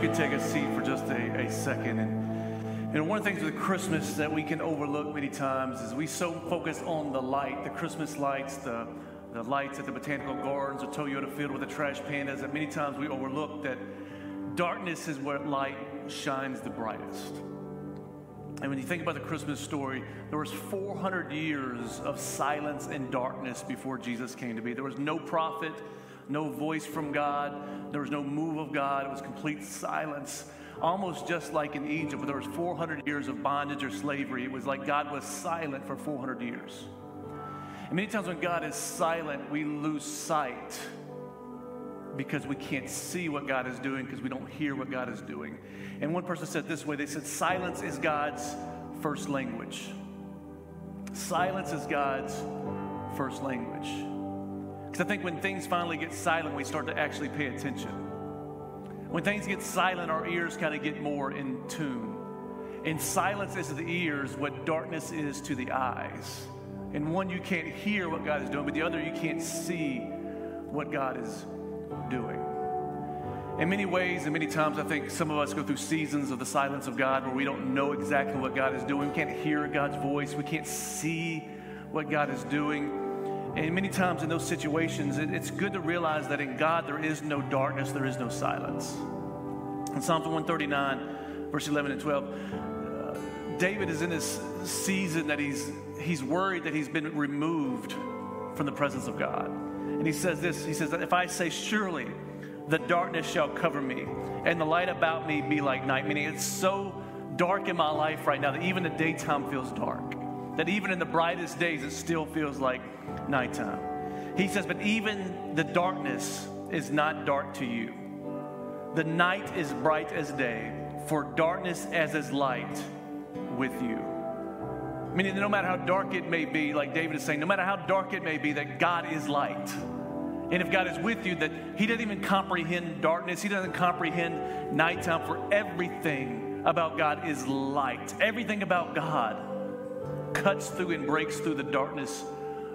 could take a seat for just a, a second. And know, one of the things with Christmas that we can overlook many times is we so focus on the light, the Christmas lights, the, the lights at the botanical gardens or Toyota Field with the trash pandas, that many times we overlook that darkness is where light shines the brightest. And when you think about the Christmas story, there was 400 years of silence and darkness before Jesus came to be. There was no prophet, no voice from God. There was no move of God. It was complete silence, almost just like in Egypt, where there was 400 years of bondage or slavery. It was like God was silent for 400 years. And many times when God is silent, we lose sight because we can't see what God is doing because we don't hear what God is doing. And one person said this way they said, Silence is God's first language. Silence is God's first language. Because I think when things finally get silent, we start to actually pay attention. When things get silent, our ears kind of get more in tune. And silence is to the ears what darkness is to the eyes. And one, you can't hear what God is doing, but the other, you can't see what God is doing. In many ways, and many times, I think some of us go through seasons of the silence of God where we don't know exactly what God is doing. We can't hear God's voice. We can't see what God is doing. And many times in those situations, it, it's good to realize that in God there is no darkness, there is no silence. In Psalms 139, verse 11 and 12, uh, David is in this season that he's, he's worried that he's been removed from the presence of God. And he says this He says, that If I say, Surely the darkness shall cover me, and the light about me be like night, meaning it's so dark in my life right now that even the daytime feels dark that even in the brightest days, it still feels like nighttime. He says, But even the darkness is not dark to you. The night is bright as day, for darkness as is light with you. Meaning, no matter how dark it may be, like David is saying, no matter how dark it may be, that God is light. And if God is with you, that He doesn't even comprehend darkness, He doesn't comprehend nighttime, for everything about God is light. Everything about God cuts through and breaks through the darkness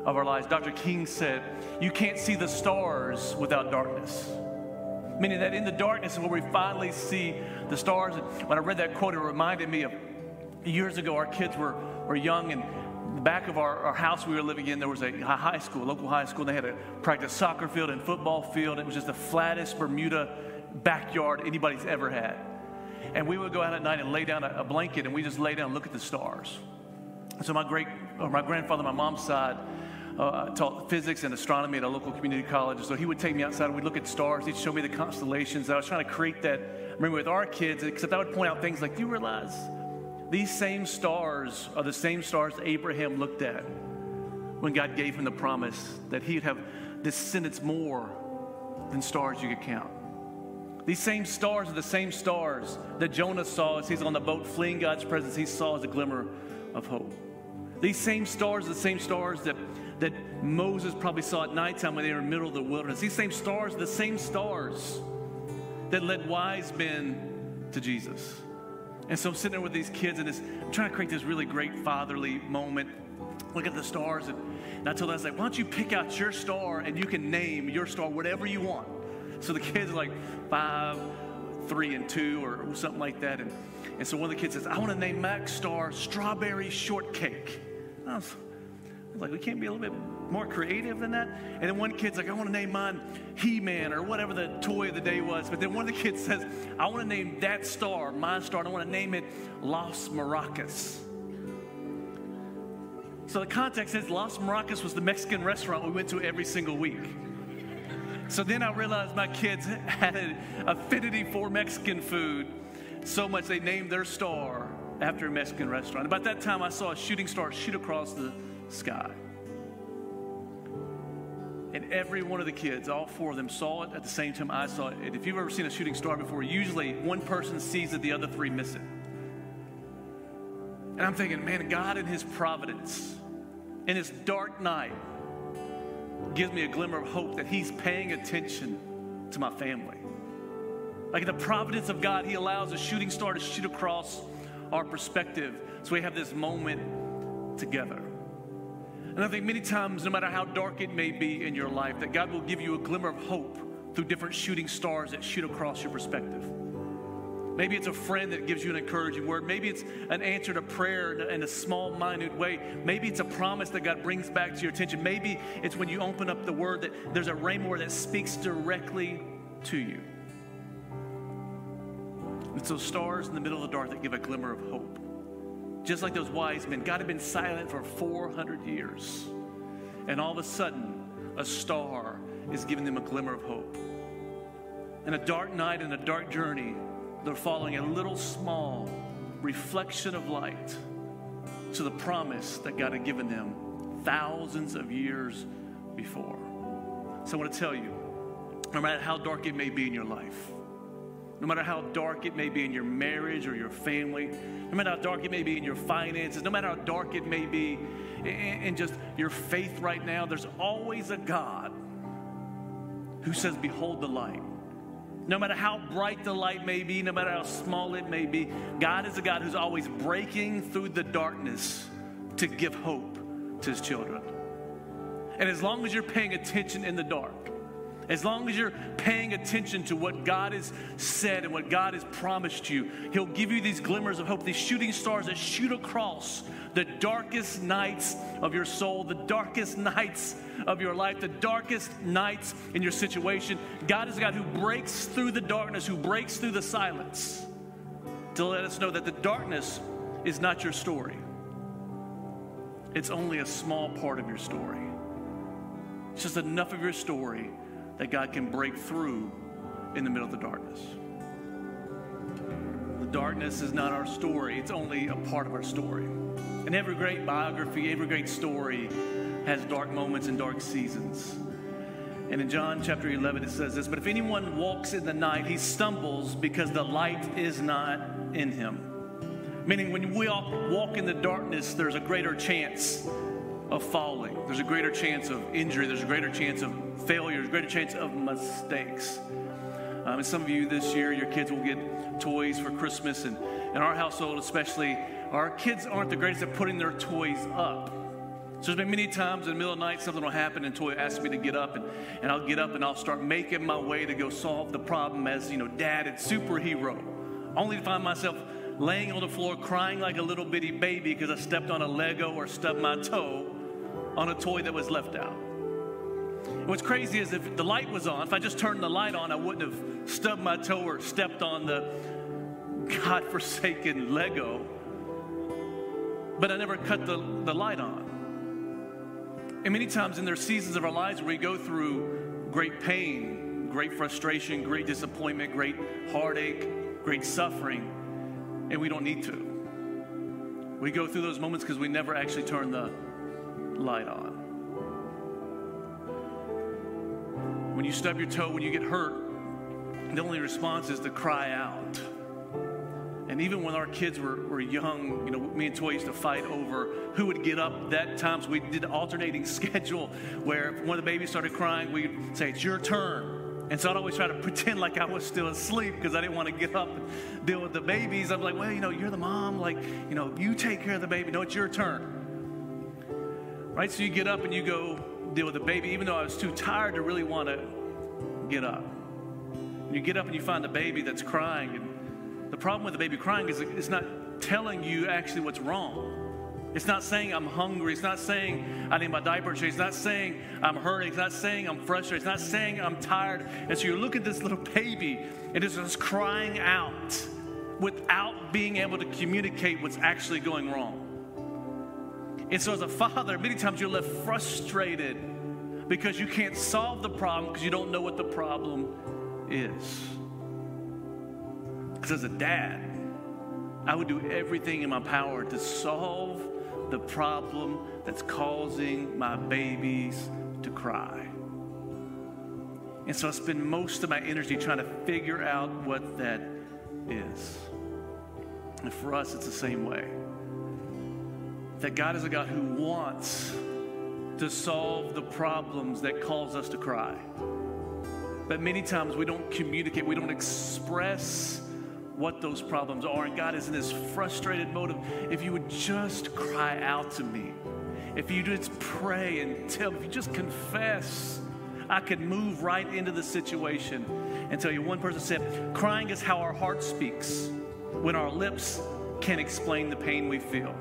of our lives. Dr. King said, You can't see the stars without darkness. Meaning that in the darkness is where we finally see the stars. And when I read that quote, it reminded me of years ago, our kids were, were young, and the back of our, our house we were living in, there was a high school, local high school. And they had a practice soccer field and football field. It was just the flattest Bermuda backyard anybody's ever had. And we would go out at night and lay down a, a blanket, and we just lay down and look at the stars. So my great, or my grandfather, my mom's side, uh, taught physics and astronomy at a local community college. So he would take me outside we'd look at stars. He'd show me the constellations. I was trying to create that remember with our kids, except I would point out things like, do you realize these same stars are the same stars Abraham looked at when God gave him the promise that he'd have descendants more than stars you could count. These same stars are the same stars that Jonah saw as he's on the boat fleeing God's presence. He saw as a glimmer of hope. These same stars, the same stars that, that Moses probably saw at nighttime when they were in the middle of the wilderness. These same stars, the same stars that led wise men to Jesus. And so I'm sitting there with these kids and I'm trying to create this really great fatherly moment. Look at the stars. And, and I told them, I was like, why don't you pick out your star and you can name your star whatever you want. So the kids are like five, three, and two, or something like that. And, and so one of the kids says, I want to name Max Star Strawberry Shortcake. I was, I was like, we can't be a little bit more creative than that? And then one kid's like, I want to name mine He Man or whatever the toy of the day was. But then one of the kids says, I want to name that star, my star, I want to name it Las Maracas. So the context is Las Maracas was the Mexican restaurant we went to every single week. So then I realized my kids had an affinity for Mexican food so much they named their star after a Mexican restaurant. About that time, I saw a shooting star shoot across the sky. And every one of the kids, all four of them, saw it at the same time I saw it. And if you've ever seen a shooting star before, usually one person sees it, the other three miss it. And I'm thinking, man, God in His providence, in this dark night, gives me a glimmer of hope that He's paying attention to my family. Like in the providence of God, He allows a shooting star to shoot across our perspective so we have this moment together. And I think many times, no matter how dark it may be in your life, that God will give you a glimmer of hope through different shooting stars that shoot across your perspective. Maybe it's a friend that gives you an encouraging word. Maybe it's an answer to prayer in a small, minute way. Maybe it's a promise that God brings back to your attention. Maybe it's when you open up the word that there's a word that speaks directly to you. It's those stars in the middle of the dark that give a glimmer of hope. Just like those wise men, God had been silent for 400 years. And all of a sudden, a star is giving them a glimmer of hope. In a dark night and a dark journey, they're following a little small reflection of light to the promise that God had given them thousands of years before. So I want to tell you no matter how dark it may be in your life, no matter how dark it may be in your marriage or your family, no matter how dark it may be in your finances, no matter how dark it may be in, just your faith right now, there's always a God who says, Behold the light. No matter how bright the light may be, no matter how small it may be, God is a God who's always breaking through the darkness to give hope to his children. And as long as you're paying attention in the dark, as long as you're paying attention to what God has said and what God has promised you, He'll give you these glimmers of hope, these shooting stars that shoot across the darkest nights of your soul, the darkest nights of your life, the darkest nights in your situation. God is a God who breaks through the darkness, who breaks through the silence to let us know that the darkness is not your story. It's only a small part of your story. It's just enough of your story that God can break through in the middle of the darkness. The darkness is not our story, it's only a part of our story. And every great biography, every great story has dark moments and dark seasons. And in John chapter 11, it says this But if anyone walks in the night, he stumbles because the light is not in him. Meaning, when we all walk in the darkness, there's a greater chance of falling. There's a greater chance of injury. There's a greater chance of failure. There's a greater chance of mistakes. Um, and some of you this year, your kids will get toys for Christmas. And in our household, especially, our kids aren't the greatest at putting their toys up. So there's been many times in the middle of the night something will happen and Toy asks me to get up and, and I'll get up and I'll start making my way to go solve the problem as, you know, dad and superhero. Only to find myself laying on the floor crying like a little bitty baby because I stepped on a Lego or stubbed my toe on a toy that was left out. And what's crazy is if the light was on, if I just turned the light on, I wouldn't have stubbed my toe or stepped on the God-forsaken Lego. But I never cut the, the light on. And many times in their seasons of our lives where we go through great pain, great frustration, great disappointment, great heartache, great suffering, and we don't need to. We go through those moments because we never actually turn the light on. When you stub your toe, when you get hurt, the only response is to cry out. And even when our kids were, were young, you know, me and Toy used to fight over who would get up. That times we did alternating schedule where if one of the babies started crying, we'd say, It's your turn. And so I'd always try to pretend like I was still asleep because I didn't want to get up and deal with the babies. I'm like, well, you know, you're the mom. Like, you know, you take care of the baby. No, it's your turn right? So you get up and you go deal with the baby, even though I was too tired to really want to get up. You get up and you find the baby that's crying. And the problem with the baby crying is it's not telling you actually what's wrong. It's not saying I'm hungry. It's not saying I need my diaper changed. It's not saying I'm hurting. It's not saying I'm frustrated. It's not saying I'm tired. And so you look at this little baby and it's just crying out without being able to communicate what's actually going wrong. And so, as a father, many times you're left frustrated because you can't solve the problem because you don't know what the problem is. Because as a dad, I would do everything in my power to solve the problem that's causing my babies to cry. And so I spend most of my energy trying to figure out what that is. And for us, it's the same way that God is a God who wants to solve the problems that cause us to cry. But many times we don't communicate, we don't express what those problems are. And God is in this frustrated mode of, if you would just cry out to me, if you just pray and tell, if you just confess, I could move right into the situation and tell you. One person said, crying is how our heart speaks when our lips can't explain the pain we feel.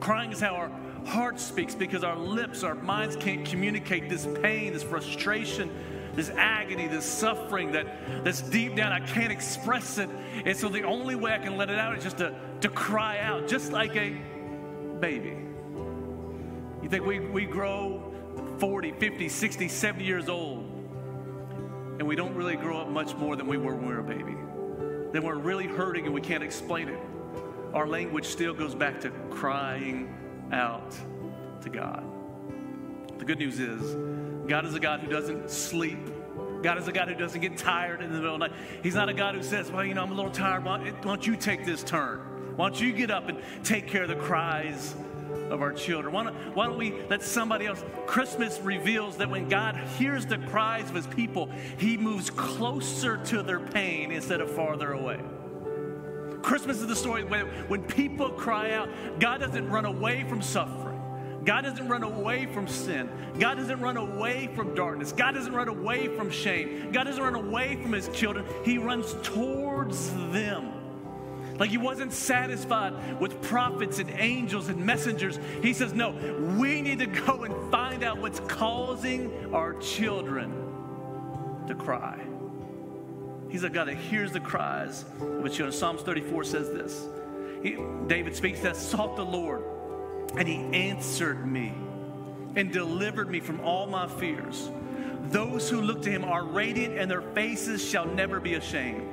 Crying is how our heart speaks because our lips, our minds can't communicate this pain, this frustration, this agony, this suffering that, that's deep down. I can't express it. And so the only way I can let it out is just to, to cry out, just like a baby. You think we, we grow 40, 50, 60, 70 years old, and we don't really grow up much more than we were when we were a baby. Then we're really hurting and we can't explain it. Our language still goes back to crying out to God. The good news is, God is a God who doesn't sleep. God is a God who doesn't get tired in the middle of the night. He's not a God who says, Well, you know, I'm a little tired. Why don't you take this turn? Why don't you get up and take care of the cries of our children? Why don't, why don't we let somebody else? Christmas reveals that when God hears the cries of his people, he moves closer to their pain instead of farther away. Christmas is the story when, when people cry out, God doesn't run away from suffering. God doesn't run away from sin. God doesn't run away from darkness. God doesn't run away from shame. God doesn't run away from his children. He runs towards them. Like he wasn't satisfied with prophets and angels and messengers. He says, No, we need to go and find out what's causing our children to cry. He's a God that hears the cries of his children. Psalms 34 says this. He, David speaks that sought the Lord, and he answered me and delivered me from all my fears. Those who look to him are radiant, and their faces shall never be ashamed.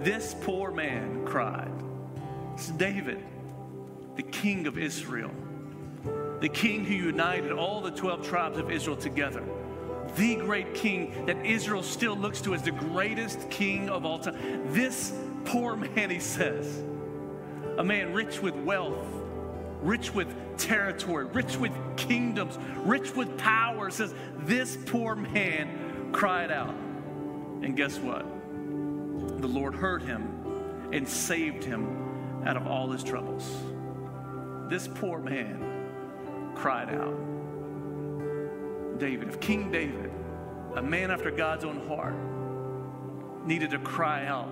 This poor man cried. It's David, the king of Israel, the king who united all the 12 tribes of Israel together the great king that Israel still looks to as the greatest king of all time. This poor man, he says, a man rich with wealth, rich with territory, rich with kingdoms, rich with power, says, This poor man cried out. And guess what? The Lord heard him and saved him out of all his troubles. This poor man cried out. David, if King David, a man after God's own heart, needed to cry out,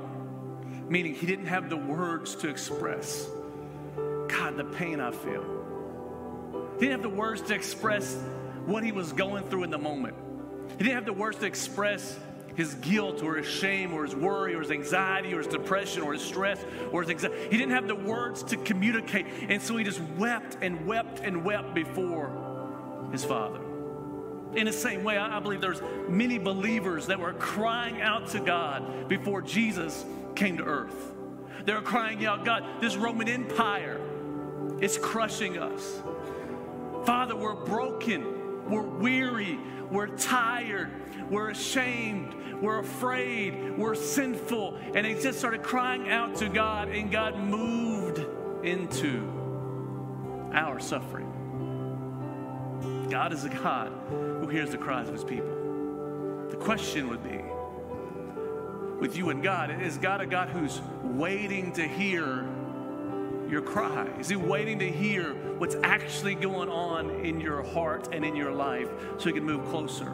meaning he didn't have the words to express, God, the pain I feel. He didn't have the words to express what he was going through in the moment. He didn't have the words to express his guilt or his shame or his worry or his anxiety or his depression or his stress or his anxiety. He didn't have the words to communicate. And so he just wept and wept and wept before his father. In the same way, I believe there's many believers that were crying out to God before Jesus came to earth. They were crying out, God, this Roman Empire is crushing us. Father, we're broken, we're weary, we're tired, we're ashamed, we're afraid, we're sinful. And they just started crying out to God, and God moved into our suffering. God is a God who hears the cries of his people. The question would be with you and God is God a God who's waiting to hear your cry? Is he waiting to hear what's actually going on in your heart and in your life so he can move closer?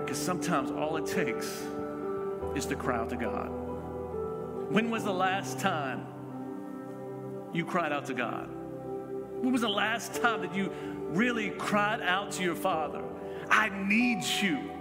Because sometimes all it takes is to cry out to God. When was the last time you cried out to God? When was the last time that you really cried out to your Father? I need you.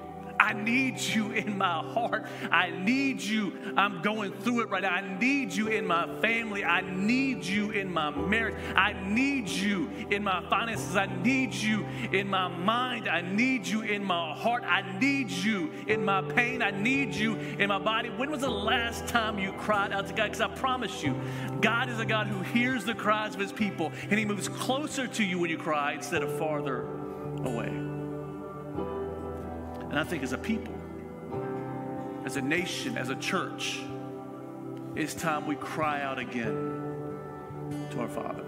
I need you in my heart. I need you. I'm going through it right now. I need you in my family. I need you in my marriage. I need you in my finances. I need you in my mind. I need you in my heart. I need you in my pain. I need you in my body. When was the last time you cried out to God? Because I promise you, God is a God who hears the cries of his people and he moves closer to you when you cry instead of farther away. And I think as a people, as a nation, as a church, it's time we cry out again to our Father.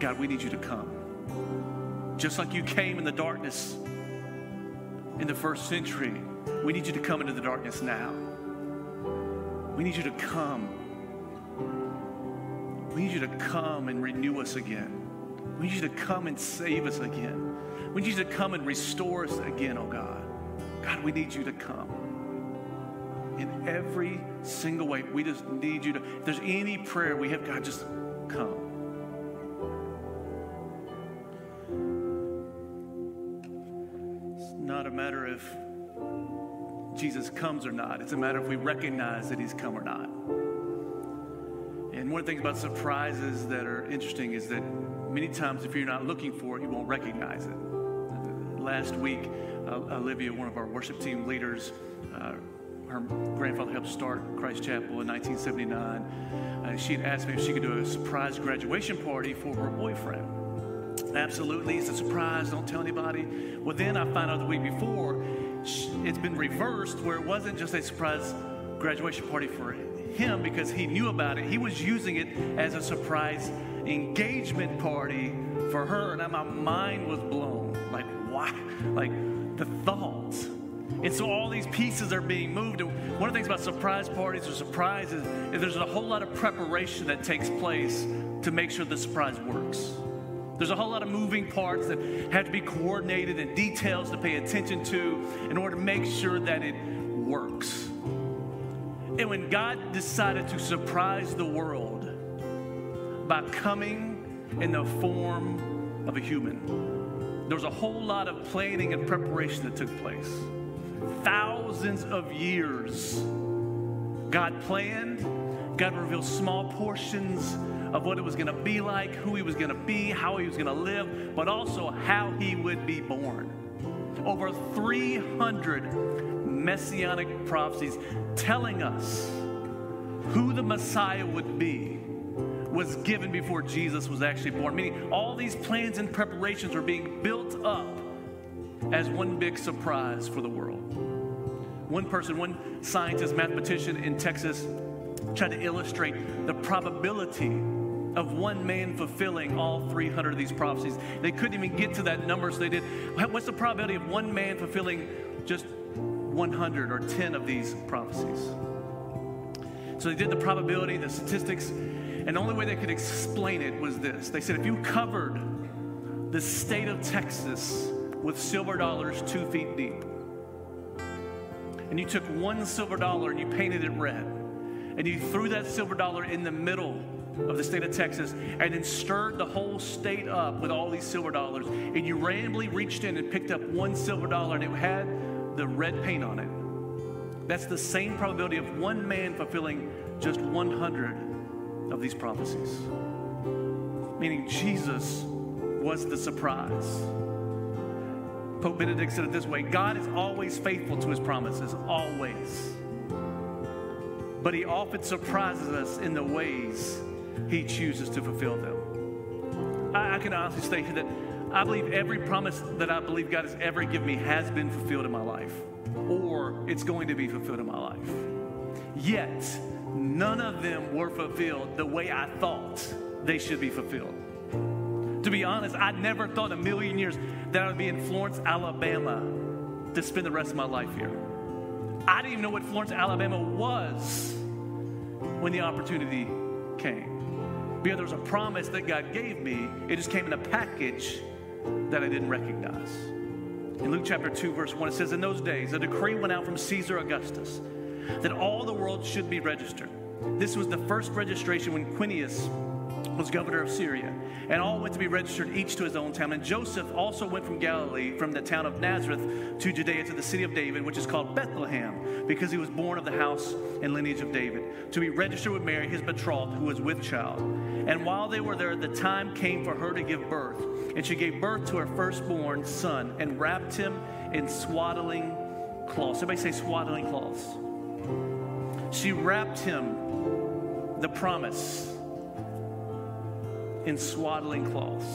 God, we need you to come. Just like you came in the darkness in the first century, we need you to come into the darkness now. We need you to come We need you to come and renew us again. We need you to come and save us again. We need you to come and restore us again, oh God. God, we need you to come. In every single way, we just need you to. If there's any prayer we have, God, just come. It's not a matter of Jesus comes or not. It's a matter if we recognize that he's come or not. And one of the things about surprises that are interesting is that many times if you're not looking for it, you won't recognize it. Last week, uh, Olivia, one of our worship team leaders, uh, her grandfather helped start Christ Chapel in 1979. Uh, she had asked me if she could do a surprise graduation party for her boyfriend. Absolutely, it's a surprise, don't tell anybody. Well, then I found out the week before it's been reversed where it wasn't just a surprise graduation party for him because he knew about it. He was using it as a surprise engagement party for her, and my mind was blown. Like, why? Like, the thoughts. And so all these pieces are being moved. And one of the things about surprise parties or surprises is there's a whole lot of preparation that takes place to make sure the surprise works. There's a whole lot of moving parts that have to be coordinated and details to pay attention to in order to make sure that it works. And when God decided to surprise the world by coming in the form of a human, there was a whole lot of planning and preparation that took place. Thousands of years, God planned, God revealed small portions of what it was going to be like, who he was going to be, how he was going to live, but also how he would be born. Over 300 messianic prophecies telling us who the Messiah would be was given before Jesus was actually born. Meaning, all these plans and preparations are being built up as one big surprise for the world. One person, one scientist, mathematician in Texas, tried to illustrate the probability of one man fulfilling all 300 of these prophecies. They couldn't even get to that number, so they did. What's the probability of one man fulfilling just 100 or 10 of these prophecies? So they did the probability, the statistics, and the only way they could explain it was this. They said if you covered the state of Texas with silver dollars two feet deep, and you took one silver dollar and you painted it red, and you threw that silver dollar in the middle of the state of Texas and then stirred the whole state up with all these silver dollars. And you randomly reached in and picked up one silver dollar and it had the red paint on it. That's the same probability of one man fulfilling just 100 of these prophecies. Meaning Jesus was the surprise. Pope Benedict said it this way God is always faithful to his promises, always. But he often surprises us in the ways he chooses to fulfill them. I, I can honestly state that I believe every promise that I believe God has ever given me has been fulfilled in my life, or it's going to be fulfilled in my life. Yet, none of them were fulfilled the way I thought they should be fulfilled. To be honest, I never thought a million years that I would be in Florence, Alabama to spend the rest of my life here. I didn't even know what Florence, Alabama was when the opportunity came because there was a promise that God gave me. It just came in a package that I didn't recognize. In Luke chapter 2, verse 1, it says, In those days, a decree went out from Caesar Augustus that all the world should be registered. This was the first registration when Quirinius was governor of Syria. And all went to be registered, each to his own town. And Joseph also went from Galilee, from the town of Nazareth to Judea, to the city of David, which is called Bethlehem, because he was born of the house and lineage of David, to be registered with Mary, his betrothed, who was with child. And while they were there, the time came for her to give birth. And she gave birth to her firstborn son and wrapped him in swaddling cloths. Somebody say swaddling cloths. She wrapped him, the promise in swaddling cloths.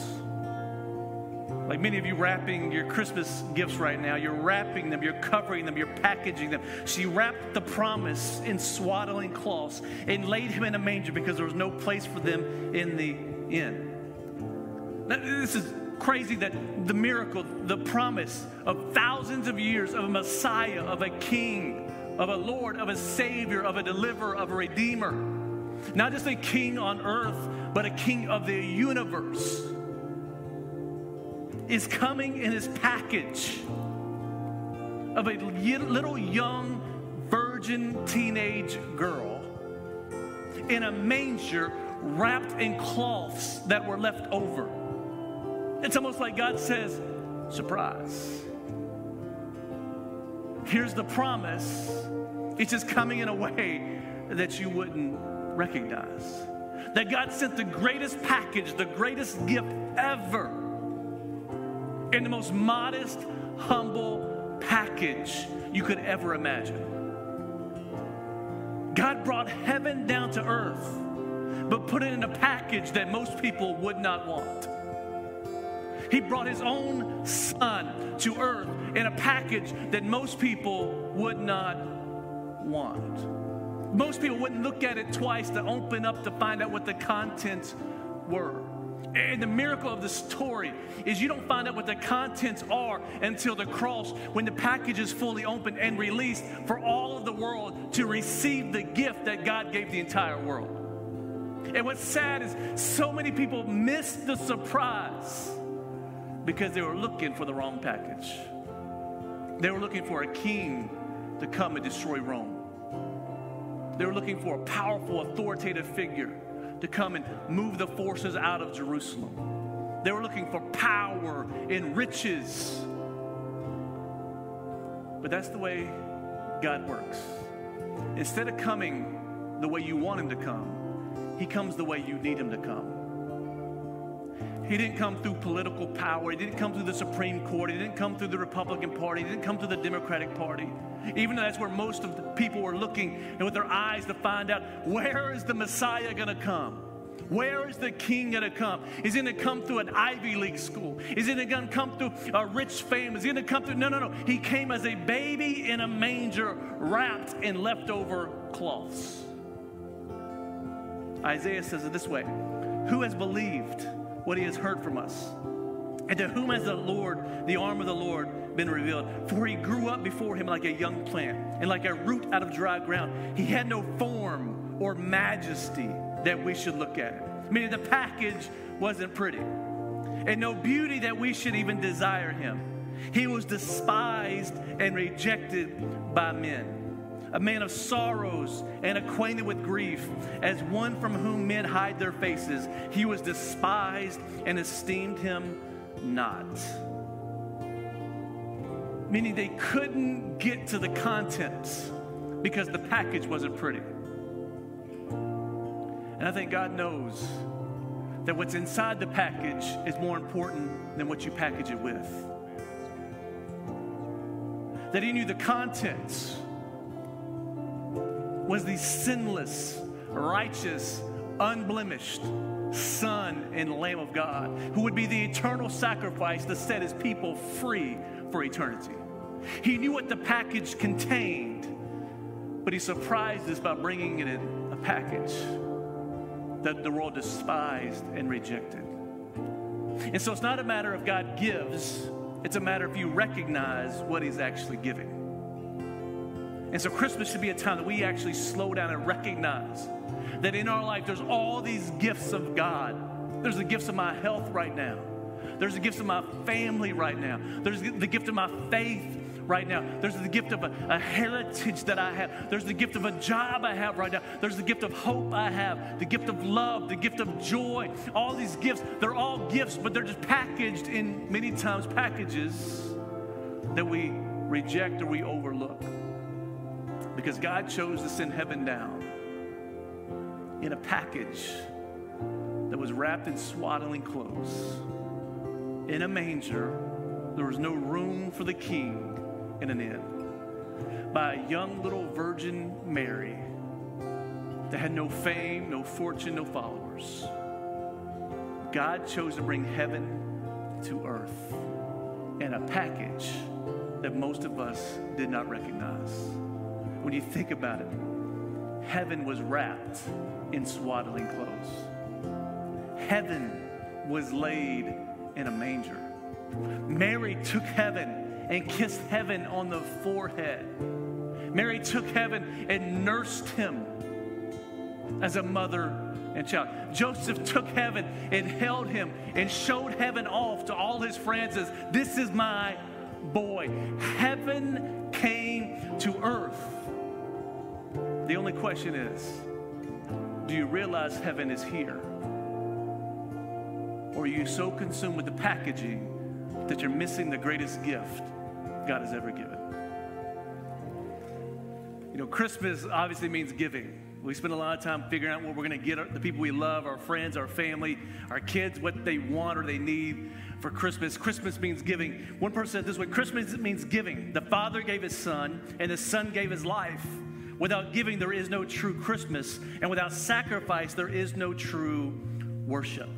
Like many of you wrapping your Christmas gifts right now, you're wrapping them, you're covering them, you're packaging them. She wrapped the promise in swaddling cloths and laid him in a manger because there was no place for them in the inn. Now, this is crazy that the miracle, the promise of thousands of years of a Messiah, of a king, of a Lord, of a Savior, of a deliverer, of a Redeemer not just a king on earth, but a king of the universe, is coming in his package of a little young virgin teenage girl in a manger wrapped in cloths that were left over. It's almost like God says, surprise. Here's the promise. It's just coming in a way that you wouldn't recognize. That God sent the greatest package, the greatest gift ever, in the most modest, humble package you could ever imagine. God brought heaven down to earth, but put it in a package that most people would not want. He brought his own son to earth in a package that most people would not want. Most people wouldn't look at it twice to open up to find out what the contents were. And the miracle of the story is you don't find out what the contents are until the cross, when the package is fully opened and released for all of the world to receive the gift that God gave the entire world. And what's sad is so many people miss the surprise because they were looking for the wrong package. They were looking for a king to come and destroy Rome. They were looking for a powerful, authoritative figure to come and move the forces out of Jerusalem. They were looking for power and riches. But that's the way God works. Instead of coming the way you want Him to come, He comes the way you need Him to come. He didn't come through political power. He didn't come through the Supreme Court. He didn't come through the Republican Party. He didn't come through the Democratic Party. Even though that's where most of the people were looking and with their eyes to find out where is the Messiah going to come? Where is the king going to come? Is he going to come through an Ivy League school? Is he going to come through a rich family? Is he going to come through? No, no, no. He came as a baby in a manger wrapped in leftover cloths. Isaiah says it this way Who has believed? What he has heard from us. And to whom has the Lord, the arm of the Lord, been revealed? For he grew up before him like a young plant and like a root out of dry ground. He had no form or majesty that we should look at. It. Meaning the package wasn't pretty, and no beauty that we should even desire him. He was despised and rejected by men a man of sorrows and acquainted with grief, as one from whom men hide their faces. He was despised and esteemed him not. Meaning they couldn't get to the contents because the package wasn't pretty. And I think God knows that what's inside the package is more important than what you package it with. That He knew the contents was the sinless, righteous, unblemished Son and Lamb of God, who would be the eternal sacrifice to set his people free for eternity. He knew what the package contained, but he surprised us by bringing it in a package that the world despised and rejected. And so it's not a matter of God gives, it's a matter of you recognize what he's actually giving. And so Christmas should be a time that we actually slow down and recognize that in our life there's all these gifts of God. There's the gifts of my health right now. There's the gifts of my family right now. There's the gift of my faith right now. There's the gift of a, a, heritage that I have. There's the gift of a job I have right now. There's the gift of hope I have, the gift of love, the gift of joy. All these gifts, they're all gifts, but they're just packaged in many times packages that we reject or we overlook because God chose to send heaven down in a package that was wrapped in swaddling clothes. In a manger, there was no room for the king in an inn. By a young little virgin Mary that had no fame, no fortune, no followers. God chose to bring heaven to earth in a package that most of us did not recognize when you think about it, heaven was wrapped in swaddling clothes. Heaven was laid in a manger. Mary took heaven and kissed heaven on the forehead. Mary took heaven and nursed him as a mother and child. Joseph took heaven and held him and showed heaven off to all his friends as this is my boy. Heaven came to earth. The only question is do you realize heaven is here? Or are you so consumed with the packaging that you're missing the greatest gift God has ever given? You know, Christmas obviously means giving. We spend a lot of time figuring out what we're going to get the people we love, our friends, our family, our kids, what they want or they need for Christmas. Christmas means giving. One person said this way Christmas means giving. The Father gave His Son, and the Son gave His life. Without giving, there is no true Christmas. And without sacrifice, there is no true worship.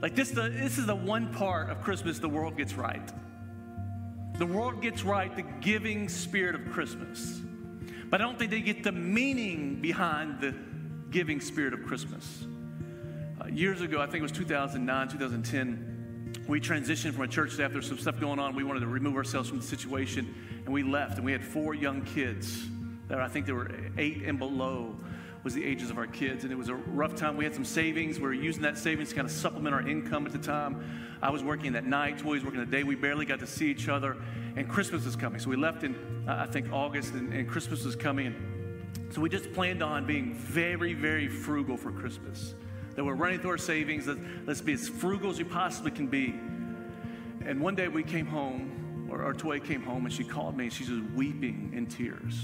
Like this, the, this is the one part of Christmas the world gets right. The world gets right the giving spirit of Christmas. But I don't think they get the meaning behind the giving spirit of Christmas. Uh, years ago, I think it was 2009, 2010, we transitioned from a church staff. There was some stuff going on. We wanted to remove ourselves from the situation, and we left. And we had four young kids that I think there were eight and below was the ages of our kids. And it was a rough time. We had some savings. We were using that savings to kind of supplement our income at the time. I was working that night. Toy was working the day. We barely got to see each other. And Christmas was coming. So we left in, I think, August, and, and Christmas was coming. So we just planned on being very, very frugal for Christmas. That we're running through our savings. Let's, let's be as frugal as we possibly can be. And one day we came home, or our toy came home, and she called me, and she was weeping in tears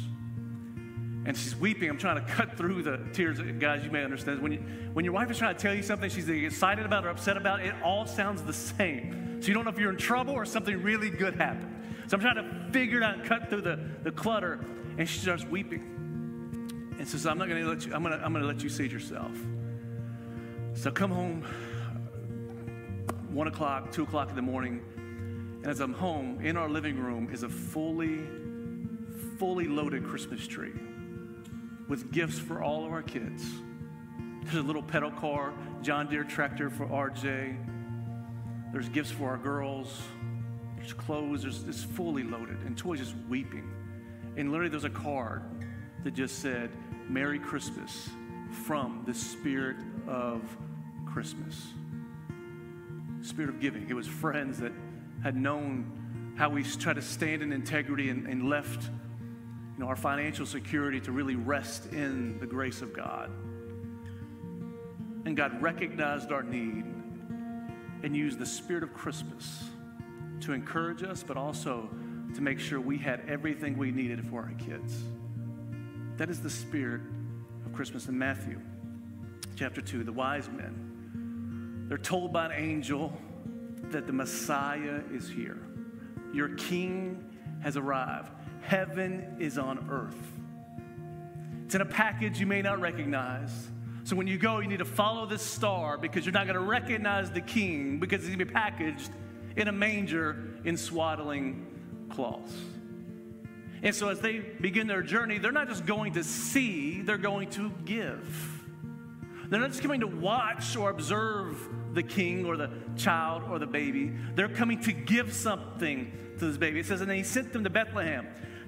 and she's weeping. I'm trying to cut through the tears. Guys, you may understand. When, you, when your wife is trying to tell you something she's excited about or upset about, it all sounds the same. So you don't know if you're in trouble or something really good happened. So I'm trying to figure it out cut through the, the clutter. And she starts weeping. And says, I'm not going to let you, I'm going to I'm to let you see it yourself. So come home, one o'clock, two o'clock in the morning. And as I'm home, in our living room is a fully, fully loaded Christmas tree with gifts for all of our kids. There's a little pedal car, John Deere tractor for RJ. There's gifts for our girls. There's clothes. There's, it's fully loaded. And Toy's just weeping. And literally, there's a card that just said, Merry Christmas from the Spirit of Christmas. Spirit of giving. It was friends that had known how we try to stand in integrity and, and left know, our financial security to really rest in the grace of God. And God recognized our need and used the spirit of Christmas to encourage us, but also to make sure we had everything we needed for our kids. That is the spirit of Christmas in Matthew chapter 2. The wise men, they're told by an angel that the Messiah is here. Your king has arrived. Heaven is on earth. It's in a package you may not recognize. So when you go, you need to follow this star because you're not going to recognize the king because he's going to be packaged in a manger in swaddling cloths. And so as they begin their journey, they're not just going to see, they're going to give. They're not just coming to watch or observe the king or the child or the baby. They're coming to give something to this baby. It says, and he sent them to Bethlehem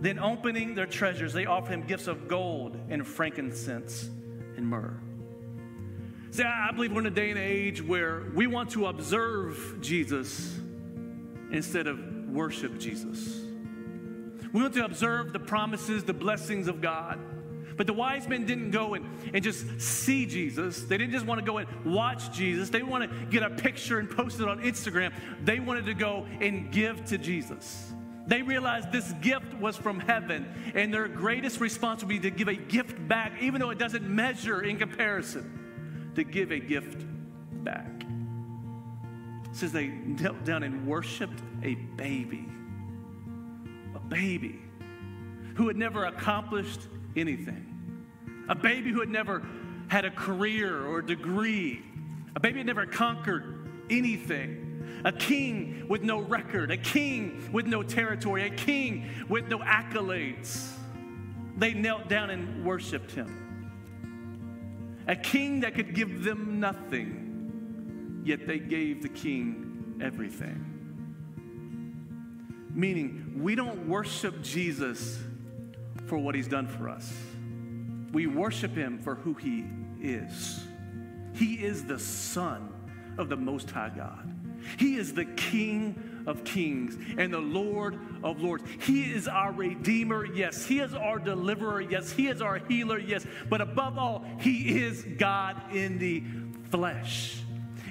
Then, opening their treasures, they offered him gifts of gold and frankincense and myrrh. See, I believe we're in a day and age where we want to observe Jesus instead of worship Jesus. We want to observe the promises, the blessings of God. But the wise men didn't go and, and just see Jesus. They didn't just want to go and watch Jesus. They want to get a picture and post it on Instagram. They wanted to go and give to Jesus. They realized this gift was from heaven, and their greatest responsibility to give a gift back, even though it doesn't measure in comparison, to give a gift back. It says they knelt down and worshiped a baby, a baby who had never accomplished anything, a baby who had never had a career or a degree, A baby had never conquered anything. A king with no record, a king with no territory, a king with no accolades. They knelt down and worshiped him. A king that could give them nothing, yet they gave the king everything. Meaning, we don't worship Jesus for what he's done for us, we worship him for who he is. He is the Son of the Most High God. He is the King of kings and the Lord of lords. He is our Redeemer, yes. He is our deliverer, yes. He is our healer, yes. But above all, He is God in the flesh.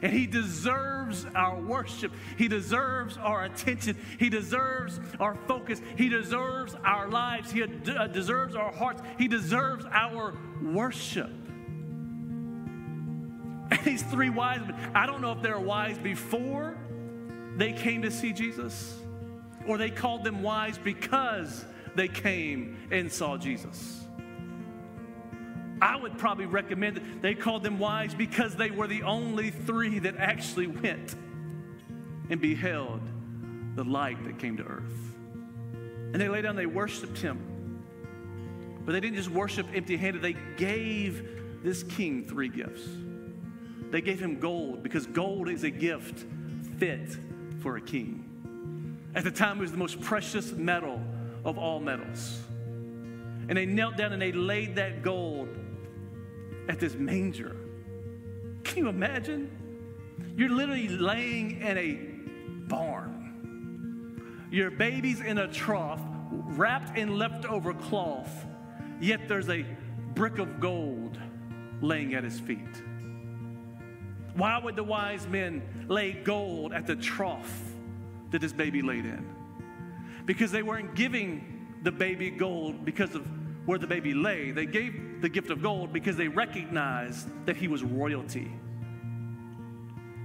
And He deserves our worship. He deserves our attention. He deserves our focus. He deserves our lives. He uh, deserves our hearts. He deserves our worship. These three wise men, I don't know if they were wise before they came to see Jesus or they called them wise because they came and saw Jesus. I would probably recommend that they called them wise because they were the only three that actually went and beheld the light that came to earth. And they lay down, they worshiped him. But they didn't just worship empty handed, they gave this king three gifts. They gave him gold because gold is a gift fit for a king. At the time, it was the most precious metal of all metals. And they knelt down and they laid that gold at this manger. Can you imagine? You're literally laying in a barn. Your baby's in a trough, wrapped in leftover cloth, yet there's a brick of gold laying at his feet. Why would the wise men lay gold at the trough that this baby laid in? Because they weren't giving the baby gold because of where the baby lay. They gave the gift of gold because they recognized that he was royalty.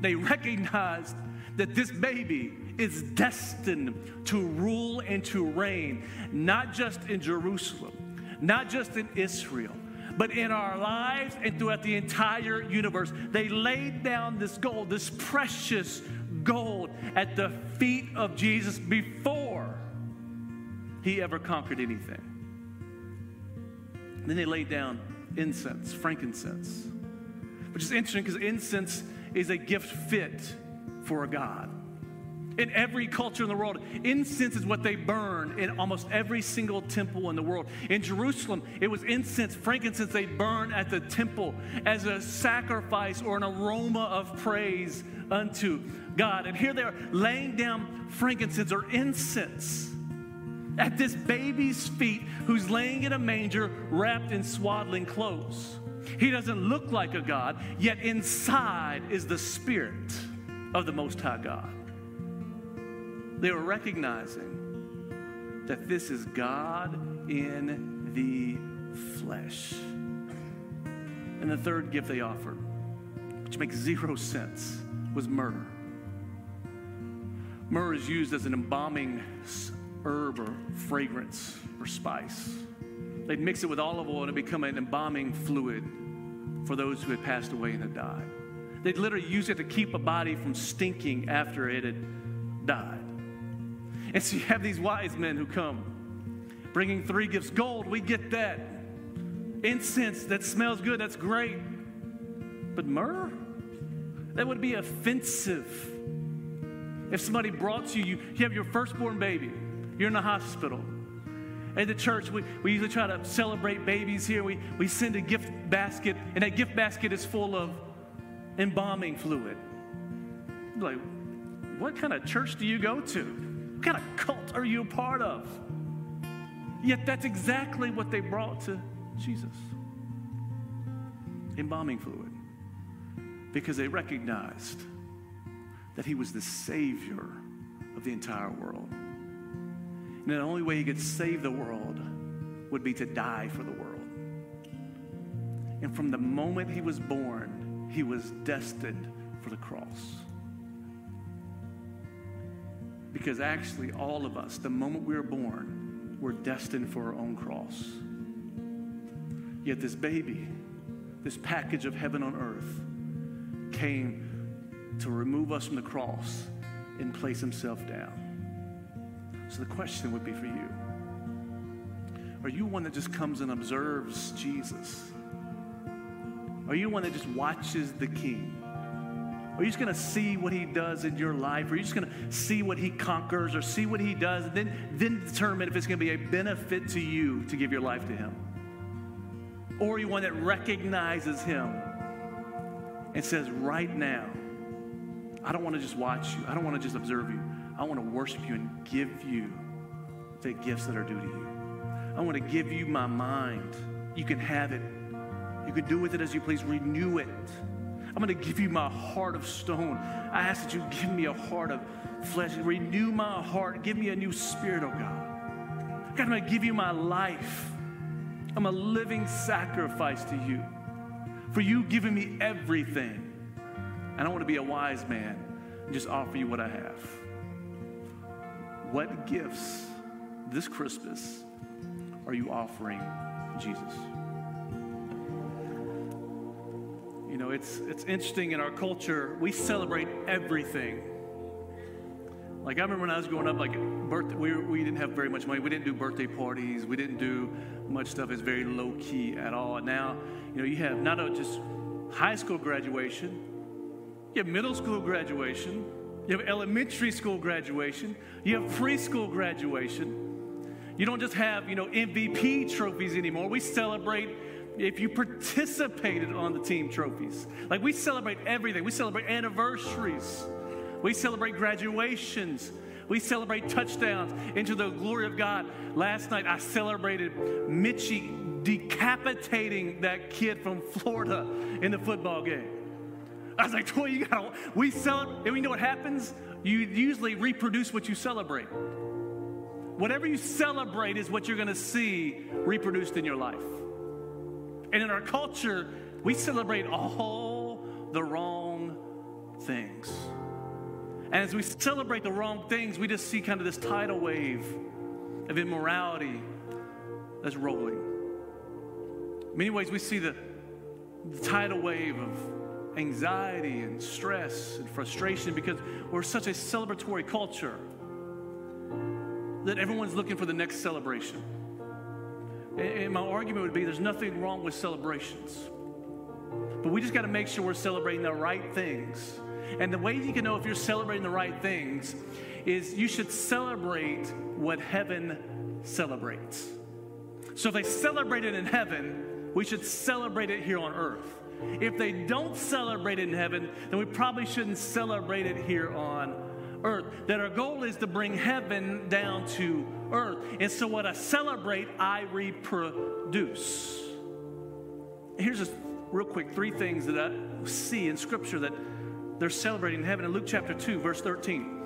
They recognized that this baby is destined to rule and to reign, not just in Jerusalem, not just in Israel, but in our lives and throughout the entire universe. They laid down this gold, this precious gold, at the feet of Jesus before he ever conquered anything. Then they laid down incense, frankincense, which is interesting because incense is a gift fit for a God. In every culture in the world, incense is what they burn in almost every single temple in the world. In Jerusalem, it was incense, frankincense they burn at the temple as a sacrifice or an aroma of praise unto God. And here they are laying down frankincense or incense at this baby's feet who's laying in a manger wrapped in swaddling clothes. He doesn't look like a God, yet inside is the Spirit of the Most High God. They were recognizing that this is God in the flesh. And the third gift they offered, which makes zero sense, was myrrh. Myrrh is used as an embalming herb or fragrance or spice. They'd mix it with olive oil and it become an embalming fluid for those who had passed away and had died. They'd literally use it to keep a body from stinking after it had died. And so you have these wise men who come bringing three gifts gold, we get that. Incense that smells good, that's great. But myrrh? That would be offensive. If somebody brought to you, you, you have your firstborn baby, you're in the hospital. At the church, we, we usually try to celebrate babies here. We, we send a gift basket, and that gift basket is full of embalming fluid. Like, what kind of church do you go to? What kind of cult are you a part of? Yet that's exactly what they brought to Jesus embalming fluid because they recognized that he was the Savior of the entire world. And the only way he could save the world would be to die for the world. And from the moment he was born, he was destined for the cross. Because actually, all of us, the moment we were born, were destined for our own cross. Yet this baby, this package of heaven on earth, came to remove us from the cross and place himself down. So the question would be for you Are you one that just comes and observes Jesus? Are you one that just watches the king? Are you just going to see what he does in your life? Are you just going to see what he conquers or see what he does and then, then determine if it's going to be a benefit to you to give your life to him? Or are you one that recognizes him and says, right now, I don't want to just watch you, I don't want to just observe you. I want to worship you and give you the gifts that are due to you. I want to give you my mind. You can have it. You can do with it as you please. Renew it. I'm going to give you my heart of stone. I ask that you give me a heart of flesh. Renew my heart. Give me a new spirit, oh God. God, I'm going to give you my life. I'm a living sacrifice to you. For you giving me everything. And I want to be a wise man and just offer you what I have. What gifts this Christmas are you offering Jesus? You know, it's, it's interesting in our culture, we celebrate everything. Like, I remember when I was growing up, like, birthday, we, we didn't have very much money. We didn't do birthday parties. We didn't do much stuff. It's very low key at all. And now, you know, you have not just high school graduation, you have middle school graduation, you have elementary school graduation, you have preschool graduation. You don't just have, you know, MVP trophies anymore. We celebrate if you participated on the team trophies. Like we celebrate everything. We celebrate anniversaries. We celebrate graduations. We celebrate touchdowns into the glory of God. Last night I celebrated Mitchie decapitating that kid from Florida in the football game. I was like, Troy, you got we celebrate, and we know what happens? You usually reproduce what you celebrate. Whatever you celebrate is what you're going to see reproduced in your life. And in our culture, we celebrate all the wrong things. And as we celebrate the wrong things, we just see kind of this tidal wave of immorality that's rolling. In many ways, we see the, the tidal wave of anxiety and stress and frustration because we're such a celebratory culture that everyone's looking for the next celebration. And my argument would be there's nothing wrong with celebrations. But we just got to make sure we're celebrating the right things. And the way you can know if you're celebrating the right things is you should celebrate what heaven celebrates. So if they celebrate it in heaven, we should celebrate it here on earth. If they don't celebrate it in heaven, then we probably shouldn't celebrate it here on earth. Earth, that our goal is to bring heaven down to earth. And so, what I celebrate, I reproduce. Here's just real quick three things that I see in Scripture that they're celebrating in heaven. In Luke chapter 2, verse 13.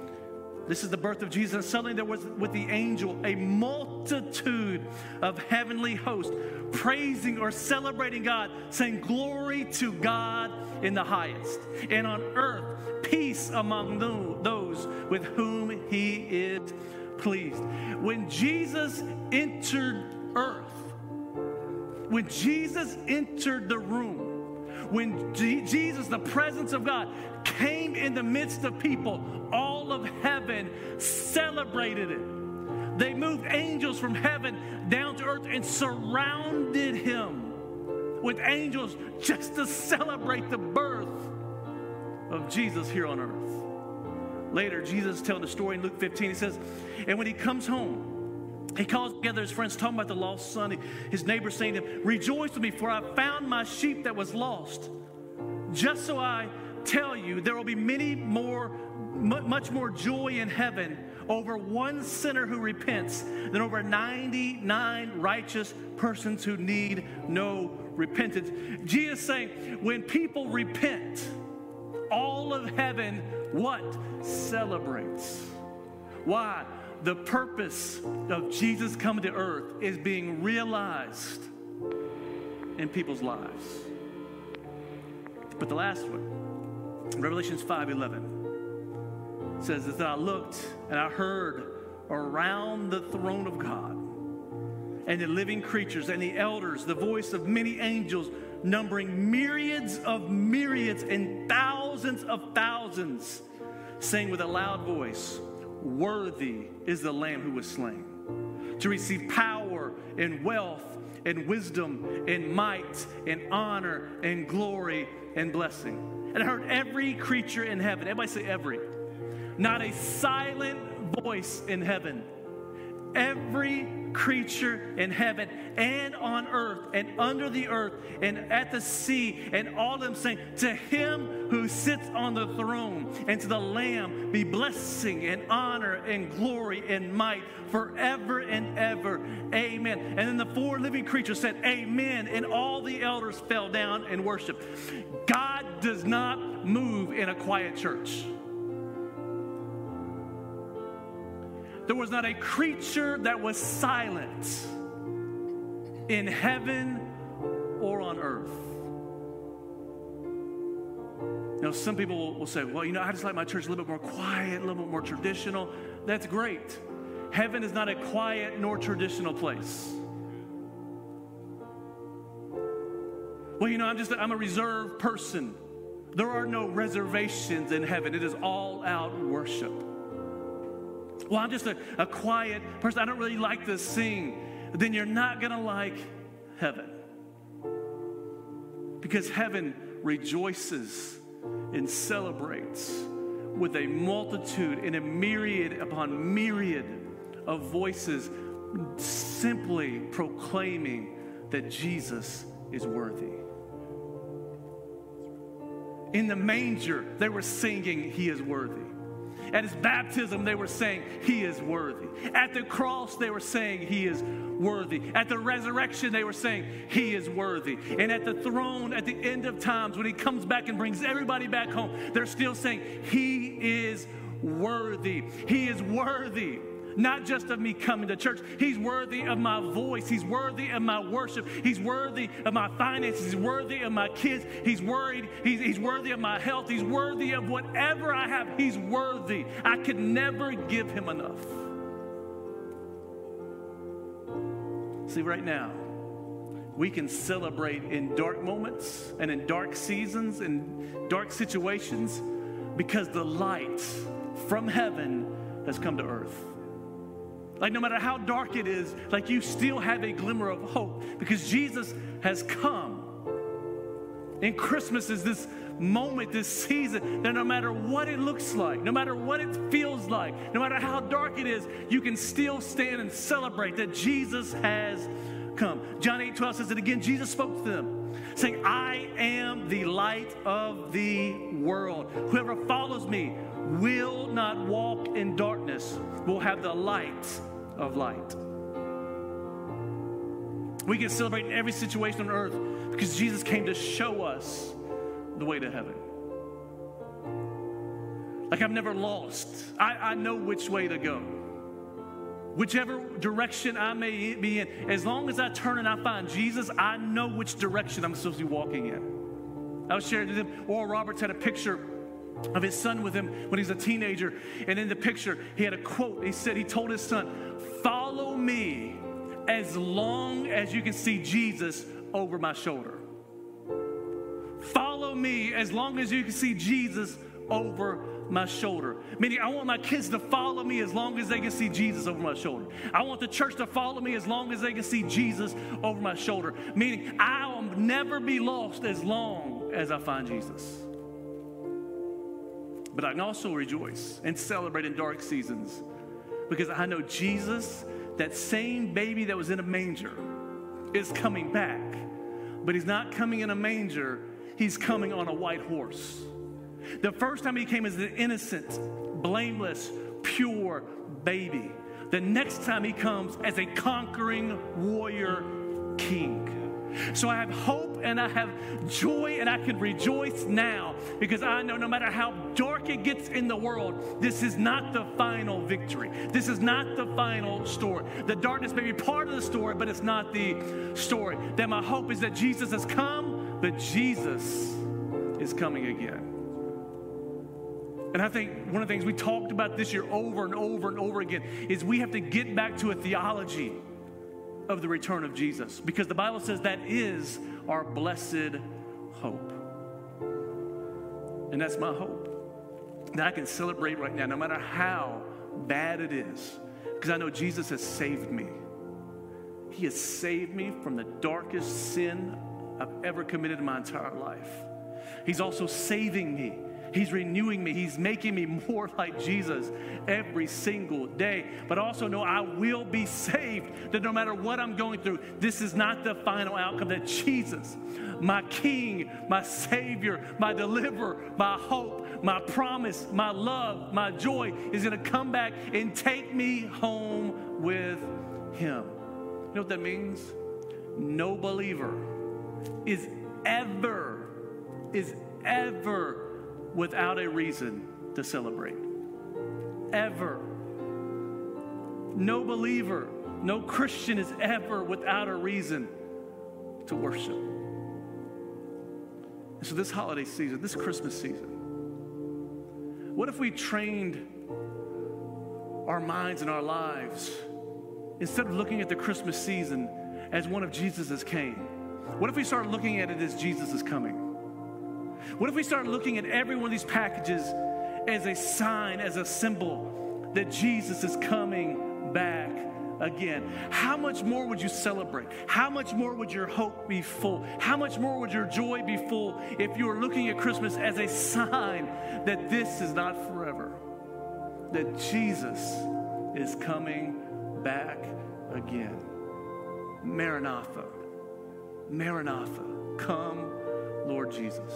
This is the birth of Jesus. And suddenly there was with the angel a multitude of heavenly hosts praising or celebrating God, saying, Glory to God in the highest, and on earth peace among those with whom he is pleased. When Jesus entered earth, when Jesus entered the room, when Jesus, the presence of God, came in the midst of people, all of heaven celebrated it. They moved angels from heaven down to earth and surrounded him with angels just to celebrate the birth of Jesus here on earth. Later, Jesus telling the story in Luke 15. He says, And when he comes home, he calls together his friends, talking about the lost son. His neighbors saying to him, Rejoice with me, for I found my sheep that was lost. Just so I tell you, there will be many more, much more joy in heaven over one sinner who repents than over 99 righteous persons who need no repentance. Jesus saying, when people repent, all of heaven what? Celebrates. Why? The purpose of Jesus coming to earth is being realized in people's lives. But the last one, Revelations 5:11 says that I looked and I heard around the throne of God and the living creatures and the elders the voice of many angels numbering myriads of myriads and thousands of thousands, saying with a loud voice, Worthy is the Lamb who was slain to receive power and wealth and wisdom and might and honor and glory and blessing. And I heard every creature in heaven, everybody say every, not a silent voice in heaven. Every creature in heaven and on earth and under the earth and at the sea, and all of them saying, To him who sits on the throne and to the Lamb be blessing and honor and glory and might forever and ever. Amen. And then the four living creatures said, Amen. And all the elders fell down and worshiped. God does not move in a quiet church. There was not a creature that was silent in heaven or on earth. You know, some people will say, well, you know, I just like my church a little bit more quiet, a little bit more traditional. That's great. Heaven is not a quiet nor traditional place. Well, you know, I'm just, I'm a reserved person. There are no reservations in heaven. It is all out worship. Well, I'm just a, a quiet person. I don't really like to sing. Then you're not going to like heaven. Because heaven rejoices and celebrates with a multitude and a myriad upon myriad of voices simply proclaiming that Jesus is worthy. In the manger, they were singing, He is worthy. At his baptism, they were saying, He is worthy. At the cross, they were saying, He is worthy. At the resurrection, they were saying, He is worthy. And at the throne, at the end of times, when He comes back and brings everybody back home, they're still saying, He is worthy. He is worthy not just of me coming to church. He's worthy of my voice. He's worthy of my worship. He's worthy of my finances. He's worthy of my kids. He's worried. He's, he's worthy of my health. He's worthy of whatever I have. He's worthy. I could never give him enough. See, right now, we can celebrate in dark moments and in dark seasons and dark situations because the light from heaven has come to earth. Like, no matter how dark it is, like you still have a glimmer of hope because Jesus has come. And Christmas is this moment, this season, that no matter what it looks like, no matter what it feels like, no matter how dark it is, you can still stand and celebrate that Jesus has come. John 8 12 says it again. Jesus spoke to them, saying, I am the light of the world. Whoever follows me will not walk in darkness, will have the light of light. We can celebrate in every situation on earth because Jesus came to show us the way to heaven. Like I've never lost, I, I know which way to go. Whichever direction I may be in, as long as I turn and I find Jesus, I know which direction I'm supposed to be walking in. I was sharing with them, Oral Roberts had a picture of his son with him when he's a teenager. And in the picture, he had a quote. He said, he told his son, Follow me as long as you can see Jesus over my shoulder. Follow me as long as you can see Jesus over my shoulder. Meaning, I want my kids to follow me as long as they can see Jesus over my shoulder. I want the church to follow me as long as they can see Jesus over my shoulder. Meaning, I will never be lost as long as I find Jesus. But I can also rejoice and celebrate in dark seasons because I know Jesus, that same baby that was in a manger, is coming back. But he's not coming in a manger, he's coming on a white horse. The first time he came as an innocent, blameless, pure baby. The next time he comes as a conquering warrior king. So I have hope and I have joy and I can rejoice now because I know no matter how dark it gets in the world, this is not the final victory. This is not the final story. The darkness may be part of the story, but it's not the story. That my hope is that Jesus has come, but Jesus is coming again. And I think one of the things we talked about this year over and over and over again is we have to get back to a theology of the return of Jesus because the Bible says that is our blessed hope. And that's my hope that I can celebrate right now, no matter how bad it is, because I know Jesus has saved me. He has saved me from the darkest sin I've ever committed in my entire life. He's also saving me He's renewing me. He's making me more like Jesus every single day. But also know I will be saved, that no matter what I'm going through, this is not the final outcome. That Jesus, my King, my Savior, my deliverer, my hope, my promise, my love, my joy, is going to come back and take me home with Him. You know what that means? No believer is ever, is ever without a reason to celebrate. Ever. No believer, no Christian is ever without a reason to worship. And so, this holiday season, this Christmas season, what if we trained our minds and our lives instead of looking at the Christmas season as one of Jesus' came? What if we start looking at it as Jesus is coming? What if we start looking at every one of these packages as a sign, as a symbol that Jesus is coming back again? How much more would you celebrate? How much more would your hope be full? How much more would your joy be full if you were looking at Christmas as a sign that this is not forever? That Jesus is coming back again. Maranatha. Maranatha. Come, Lord Jesus.